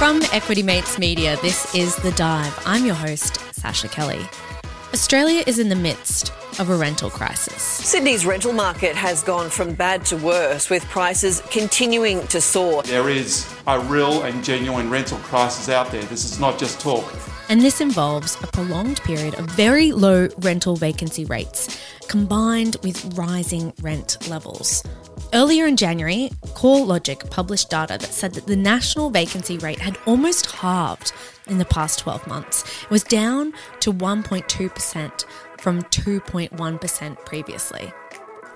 From Equity Mates Media, this is The Dive. I'm your host, Sascha Kelly. Australia is in the midst of a rental crisis. Sydney's rental market has gone from bad to worse, with prices continuing to soar. There is a real and genuine rental crisis out there. This is not just talk. And this involves a prolonged period of very low rental vacancy rates combined with rising rent levels. Earlier in January, CoreLogic published data that said that the national vacancy rate had almost halved in the past 12 months. It was down to 1.2% from 2.1% previously.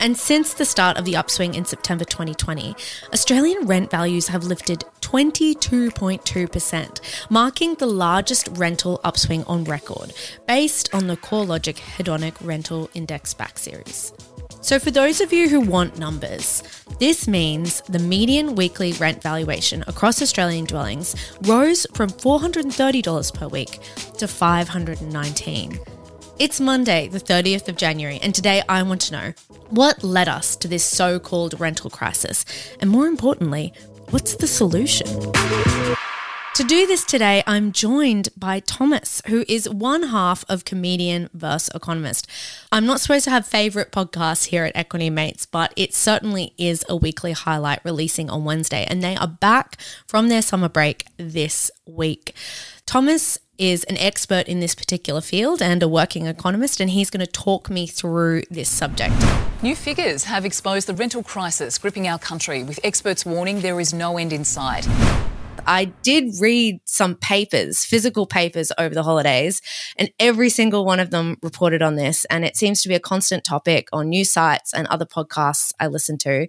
And since the start of the upswing in September 2020, Australian rent values have lifted 22.2%, marking the largest rental upswing on record, based on the CoreLogic Hedonic Rental Index back series. So, for those of you who want numbers, this means the median weekly rent valuation across Australian dwellings rose from $430 per week to 519. It's Monday, the 30th of January, and today I want to know what led us to this so called rental crisis, and more importantly, what's the solution? To do this today, I'm joined by Thomas, who is one half of comedian versus economist. I'm not supposed to have favorite podcasts here at Equity Mates, but it certainly is a weekly highlight releasing on Wednesday, and they are back from their summer break this week. Thomas is an expert in this particular field and a working economist, and he's going to talk me through this subject. New figures have exposed the rental crisis gripping our country, with experts warning there is no end in sight. I did read some papers, physical papers over the holidays, and every single one of them reported on this. And it seems to be a constant topic on news sites and other podcasts I listen to.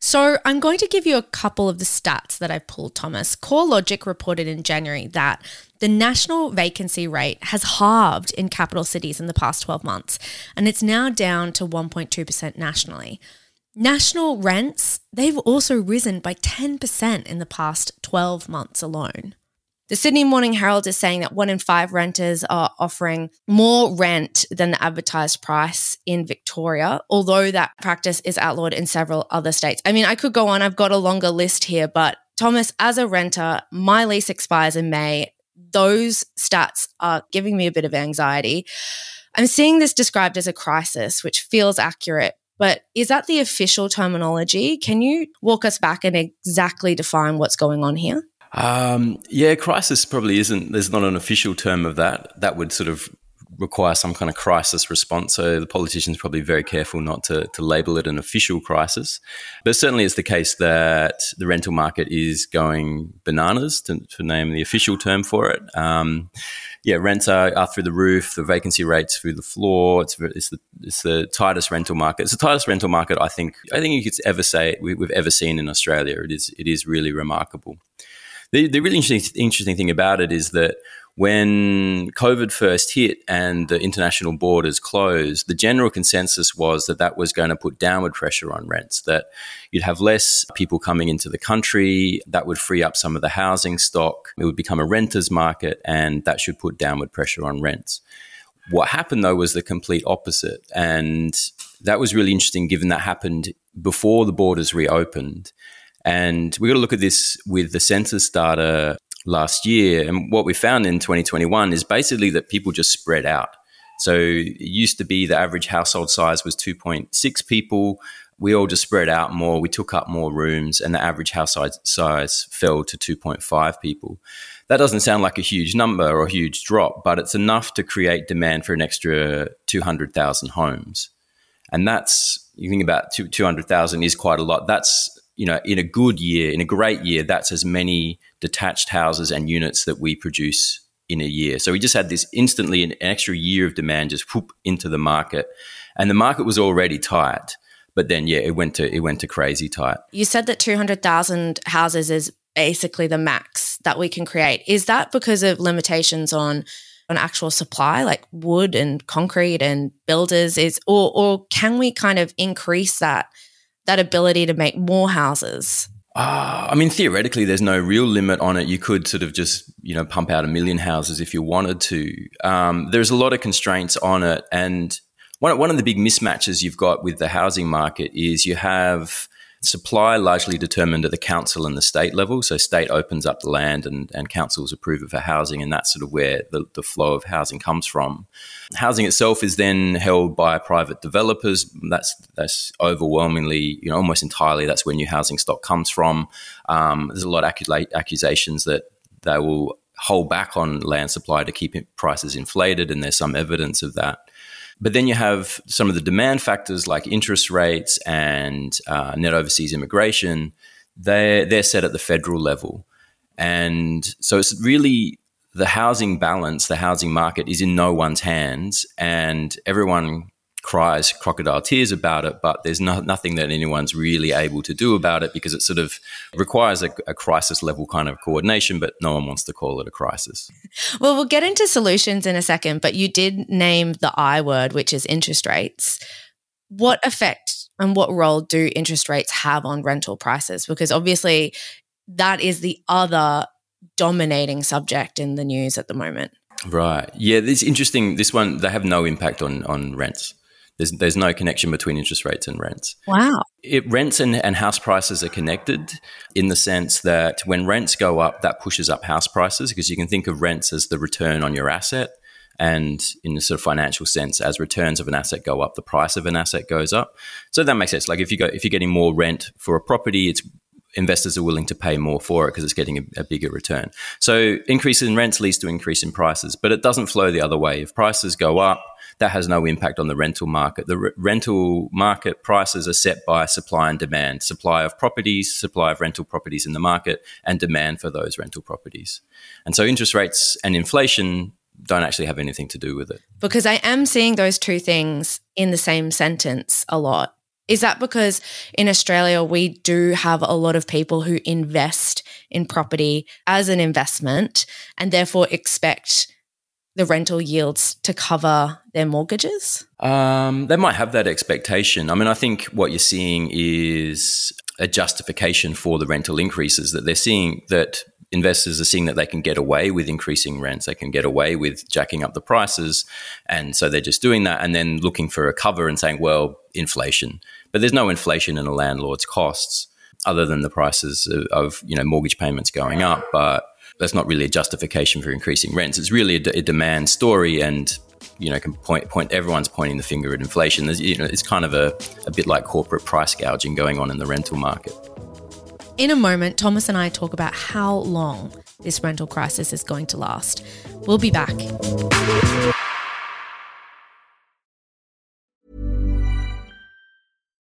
So I'm going to give you a couple of the stats that I pulled, Thomas. CoreLogic reported in January that the national vacancy rate has halved in capital cities in the past 12 months, and it's now down to 1.2% nationally. National rents, they've also risen by 10% in the past 12 months alone. The Sydney Morning Herald is saying that one in five renters are offering more rent than the advertised price in Victoria, although that practice is outlawed in several other states. I mean, I could go on, I've got a longer list here, but Thomas, as a renter, my lease expires in May. Those stats are giving me a bit of anxiety. I'm seeing this described as a crisis, which feels accurate, but is that the official terminology? Can you walk us back and exactly define what's going on here? Um, yeah, crisis probably isn't. There's not an official term of that. That would sort of require some kind of crisis response. So the politicians probably very careful not to, to label it an official crisis. But certainly it's the case that the rental market is going bananas, to, to name the official term for it. Um, yeah, rents are, are, through the roof, the vacancy rates through the floor. It's, it's, the, it's the tightest rental market. It's the tightest rental market I think I think you could ever say we, have ever seen in Australia. It is it is really remarkable. The, the really interesting, interesting thing about it is that when COVID first hit and the international borders closed, the general consensus was that that was going to put downward pressure on rents, that you'd have less people coming into the country, that would free up some of the housing stock, it would become a renter's market, and that should put downward pressure on rents. What happened though was the complete opposite. And that was really interesting given that happened before the borders reopened. And we've got to look at this with the census data last year. And what we found in 2021 is basically that people just spread out. So it used to be the average household size was 2.6 people. We all just spread out more. We took up more rooms, and the average household size fell to 2.5 people. That doesn't sound like a huge number or a huge drop, but it's enough to create demand for an extra 200,000 homes. And that's, you think about 200,000 is quite a lot. That's you know, in a good year, in a great year, that's as many detached houses and units that we produce in a year. So we just had this instantly an extra year of demand just whoop into the market. And the market was already tight. But then, yeah, it went to it went to crazy tight. You said that two hundred thousand houses is basically the max that we can create. Is that because of limitations on on actual supply, like wood and concrete and builders? Is or or can we kind of increase that that ability to make more houses? Uh, I mean, theoretically, there's no real limit on it. You could sort of just, you know, pump out a million houses if you wanted to. Um, there's a lot of constraints on it. And one, one of the big mismatches you've got with the housing market is you have supply largely determined at the council and the state level. So state opens up the land and, and councils approve it for housing, and that's sort of where the, the flow of housing comes from. Housing itself is then held by private developers. That's that's overwhelmingly, you know, almost entirely that's where new housing stock comes from. Um, there's a lot of accusations that they will hold back on land supply to keep prices inflated, and there's some evidence of that. But then you have some of the demand factors like interest rates and uh, net overseas immigration. They're, they're set at the federal level. And so it's really the housing balance, the housing market is in no one's hands. And everyone cries crocodile tears about it, but there's no, nothing that anyone's really able to do about it because it sort of requires a, a, crisis level kind of coordination, but no one wants to call it a crisis. Well, we'll get into solutions in a second, but you did name the I word, which is interest rates. What effect and what role do interest rates have on rental prices? Because obviously, that is the other dominating subject in the news at the moment. Right. Yeah, this interesting. This one they have no impact on on rents. There's, there's no connection between interest rates and rents. Wow. It, rents and, and house prices are connected in the sense that when rents go up, that pushes up house prices because you can think of rents as the return on your asset. And in a sort of financial sense, as returns of an asset go up, the price of an asset goes up. So that makes sense. Like if you go, if you're getting more rent for a property, it's investors are willing to pay more for it because it's getting a, a, bigger return. So increase in rents leads to increase in prices, but it doesn't flow the other way. If prices go up, that has no impact on the rental market. The rental market prices are set by supply and demand, supply of properties, supply of rental properties in the market, and demand for those rental properties. And so interest rates and inflation don't actually have anything to do with it. Because I am seeing those two things in the same sentence a lot. Is that because in Australia, we do have a lot of people who invest in property as an investment and therefore expect the rental yields to cover their mortgages? Um, they might have that expectation. I mean, I think what you're seeing is a justification for the rental increases that they're seeing that investors are seeing that they can get away with increasing rents, they can get away with jacking up the prices. And so they're just doing that and then looking for a cover and saying, well, inflation. But there's no inflation in a landlord's costs other than the prices of, of you know mortgage payments going up. But that's not really a justification for increasing rents. It's really a, a demand story, and you know, can point point everyone's pointing the finger at inflation. There's, you know, it's kind of a, a bit like corporate price gouging going on in the rental market. In a moment, Thomas and I talk about how long this rental crisis is going to last. We'll be back.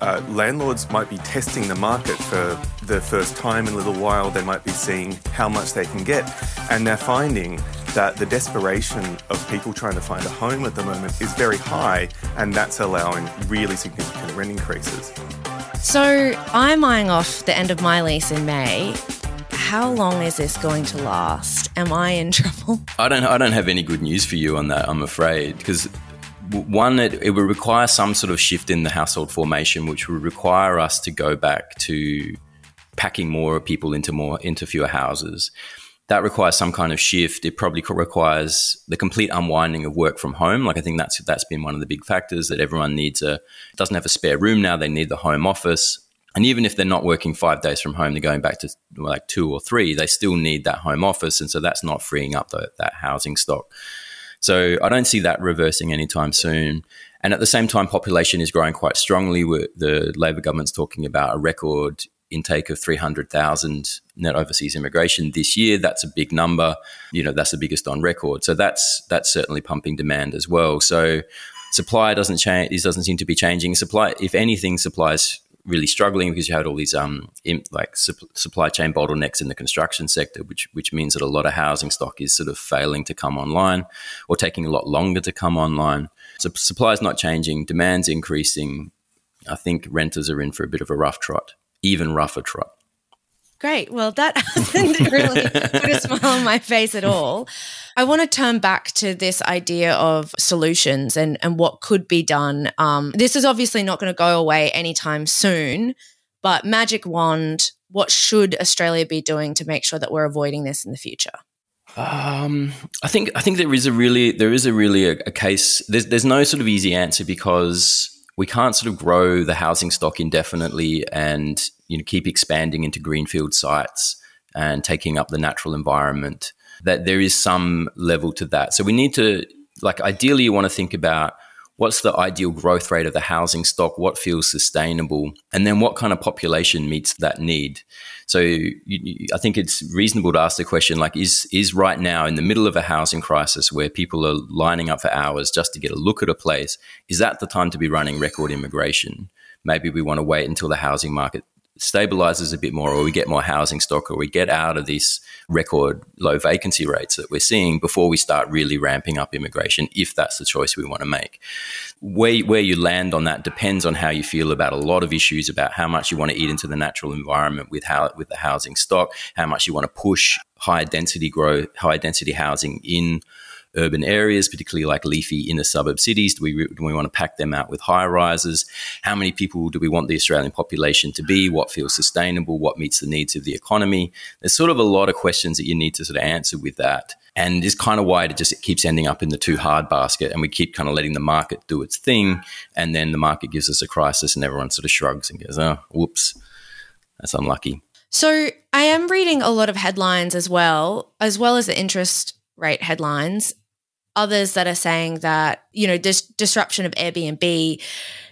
uh, landlords might be testing the market for the first time in a little while. They might be seeing how much they can get. And they're finding that the desperation of people trying to find a home at the moment is very high, and that's allowing really significant rent increases. So I'm eyeing off the end of my lease in May. How long is this going to last? Am I in trouble? I don't. I don't have any good news for you on that. I'm afraid because one, it, it, would require some sort of shift in the household formation, which would require us to go back to packing more people into more into fewer houses. That requires some kind of shift. It probably requires the complete unwinding of work from home. Like I think that's that's been one of the big factors that everyone needs a doesn't have a spare room now. They need the home office. And even if they're not working five days from home, they're going back to like two or three, they still need that home office. And so that's not freeing up the, that housing stock. So I don't see that reversing anytime soon. And at the same time, population is growing quite strongly. The Labor government's talking about a record intake of 300,000 net overseas immigration this year. That's a big number. You know, that's the biggest on record. So that's that's certainly pumping demand as well. So supply doesn't change. This doesn't seem to be changing. Supply, if anything, supply is really struggling because you had all these um like su- supply chain bottlenecks in the construction sector, which which means that a lot of housing stock is sort of failing to come online or taking a lot longer to come online. So supply is not changing, demand's increasing. I think renters are in for a bit of a rough trot, even rougher trot. Great. Well, that hasn't really put a smile on my face at all. I want to turn back to this idea of solutions and, and what could be done. Um, this is obviously not going to go away anytime soon, but magic wand, what should Australia be doing to make sure that we're avoiding this in the future? Um, I think I think there is a really there is a really a, a case. There's there's no sort of easy answer because we can't sort of grow the housing stock indefinitely and you know keep expanding into greenfield sites and taking up the natural environment that there is some level to that. So we need to like ideally you want to think about what's the ideal growth rate of the housing stock what feels sustainable and then what kind of population meets that need. So you, you, I think it's reasonable to ask the question like is is right now in the middle of a housing crisis where people are lining up for hours just to get a look at a place is that the time to be running record immigration? Maybe we want to wait until the housing market stabilizes a bit more or we get more housing stock or we get out of these record low vacancy rates that we're seeing before we start really ramping up immigration if that's the choice we want to make. Where, where you land on that depends on how you feel about a lot of issues about how much you want to eat into the natural environment with how with the housing stock how much you want to push high density growth high density housing in urban areas, particularly like leafy inner suburb cities? Do we, do we want to pack them out with high rises? How many people do we want the Australian population to be? What feels sustainable? What meets the needs of the economy? There's sort of a lot of questions that you need to sort of answer with that. And it's kind of why it just keeps ending up in the too hard basket. And we keep kind of letting the market do its thing. And then the market gives us a crisis and everyone sort of shrugs and goes, oh, whoops, that's unlucky. So I am reading a lot of headlines as well, as well as the interest rate headlines others that are saying that you know this disruption of Airbnb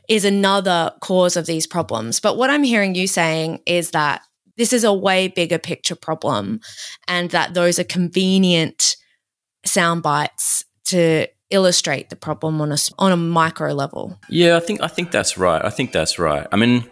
is another cause of these problems. But what I'm hearing you saying is that this is a way bigger picture problem, and that those are convenient sound bites to illustrate the problem on a on a micro level. Yeah, I think I think that's right. I think that's right. I mean,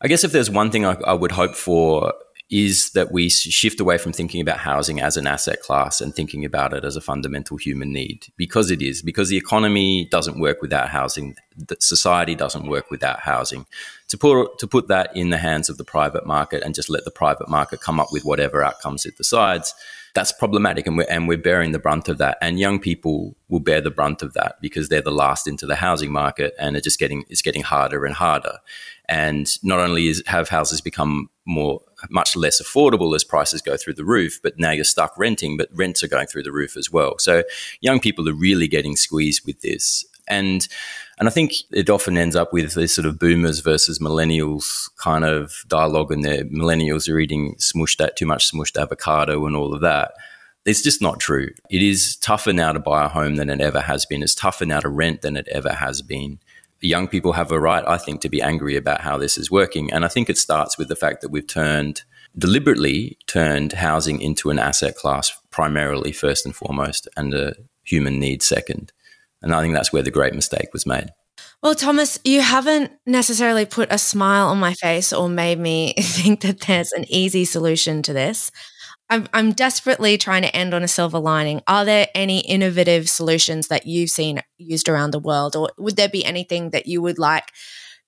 I guess if there's one thing I, I would hope for is that we shift away from thinking about housing as an asset class and thinking about it as a fundamental human need. Because it is because the economy doesn't work without housing society doesn't work without housing. To put to put that in the hands of the private market and just let the private market come up with whatever outcomes it decides that's problematic and we're, and we're bearing the brunt of that and young people will bear the brunt of that because they're the last into the housing market and it's just getting it's getting harder and harder and not only is, have houses become more much less affordable as prices go through the roof, but now you're stuck renting, but rents are going through the roof as well. So young people are really getting squeezed with this. And and I think it often ends up with this sort of boomers versus millennials kind of dialogue, and the millennials are eating smushed at too much smushed avocado and all of that. It's just not true. It is tougher now to buy a home than it ever has been. It's tougher now to rent than it ever has been young people have a right, I think, to be angry about how this is working. And I think it starts with the fact that we've turned deliberately turned housing into an asset class primarily first and foremost and a human need second. And I think that's where the great mistake was made. Well, Thomas, you haven't necessarily put a smile on my face or made me think that there's an easy solution to this. I'm, I'm desperately trying to end on a silver lining. Are there any innovative solutions that you've seen used around the world, or would there be anything that you would like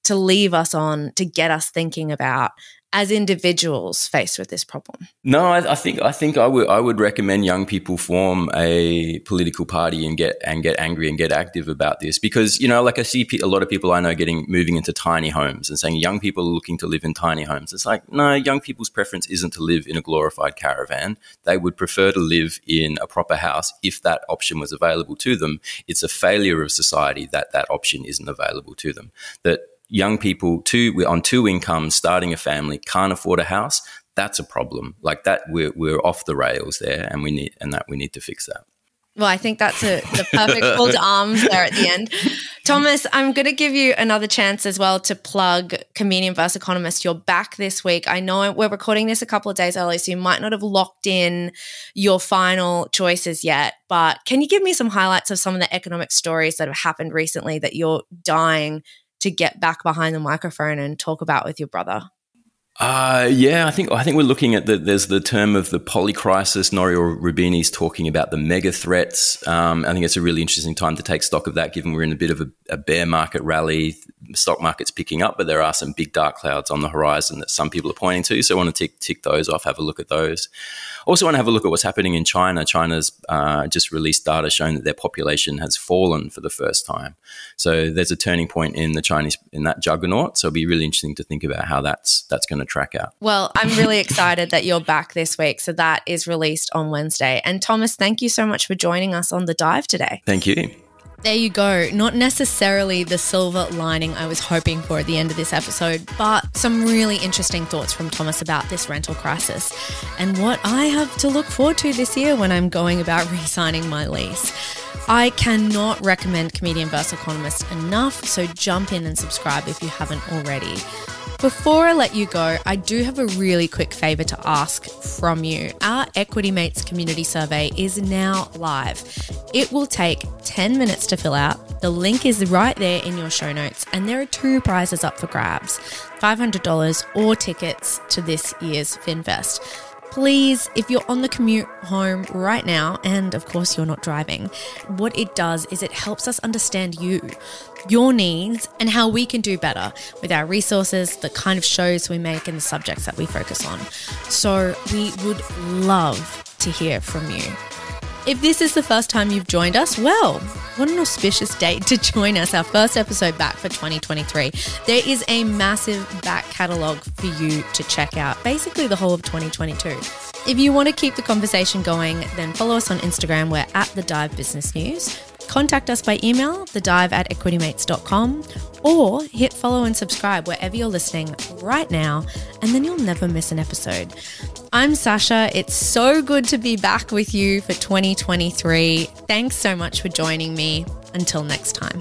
to leave us on to get us thinking about as individuals faced with this problem? No, I, I, think I think I would I would recommend young people form a political party and get and get angry and get active about this because you know like I see a lot of people I know getting moving into tiny homes and saying young people are looking to live in tiny homes. It's like no, young people's preference isn't to live in a glorified caravan. They would prefer to live in a proper house if that option was available to them. It's a failure of society that that option isn't available to them. That young people two we're on two incomes, starting a family, can't afford a house. That's a problem. Like that, we're we're off the rails there, and we need and that we need to fix that. Well, I think that's a, the perfect call to arms there at the end. Thomas, I'm going to give you another chance as well to plug Comedian vs. Economist. You're back this week. I know we're recording this a couple of days early, so you might not have locked in your final choices yet. But can you give me some highlights of some of the economic stories that have happened recently that you're dying to get back behind the microphone and talk about with your brother? Uh, yeah, I think I think we're looking at the there's the term of the polycrisis. Nouriel Roubini's talking about the mega threats. Um, I think it's a really interesting time to take stock of that, given we're in a bit of a, a, bear market rally. Stock market's picking up, but there are some big dark clouds on the horizon that some people are pointing to. So I want to tick, tick those off, have a look at those. Also, want to have a look at what's happening in China. China's uh, just released data showing that their population has fallen for the first time. So there's a turning point in the Chinese in that juggernaut. So it'll be really interesting to think about how that's that's going to track out. Well, I'm really excited that you're back this week. So that is released on Wednesday. And Thomas, thank you so much for joining us on the dive today. Thank you. There you go. Not necessarily the silver lining I was hoping for at the end of this episode, but some really interesting thoughts from Thomas about this rental crisis and what I have to look forward to this year when I'm going about re signing my lease. I cannot recommend Comedian vs. Economist enough, so jump in and subscribe if you haven't already. Before I let you go, I do have a really quick favor to ask from you. Our Equity Mates community survey is now live. It will take 10 minutes to fill out. The link is right there in your show notes, and there are two prizes up for grabs $500 or tickets to this year's FinFest please, if you're on the commute home right now, and of course you're not driving, what it does is it helps us understand you, your needs, and how we can do better with our resources, the kind of shows we make, and the subjects that we focus on. So we would love to hear from you. If this is the first time you've joined us, well, what an auspicious date to join us, our first episode back for 2023. There is a massive back catalogue for you to check out, basically the whole of 2022. If you want to keep the conversation going, then follow us on Instagram. We're at the Dive Business News. Contact us by email, thedive at equitymates.com, or hit follow and subscribe wherever you're listening right now, and then you'll never miss an episode. I'm Sascha. It's so good to be back with you for 2023. Thanks so much for joining me. Until next time.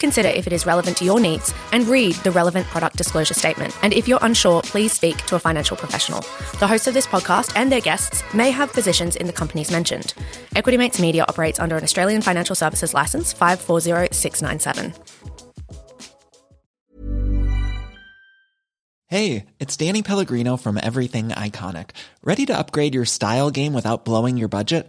consider if it is relevant to your needs and read the relevant product disclosure statement. And if you're unsure, please speak to a financial professional. The hosts of this podcast and their guests may have positions in the companies mentioned. Equity Mates Media operates under an Australian Financial Services License 540697. Hey, it's Danny Pellegrino from Everything Iconic. Ready to upgrade your style game without blowing your budget?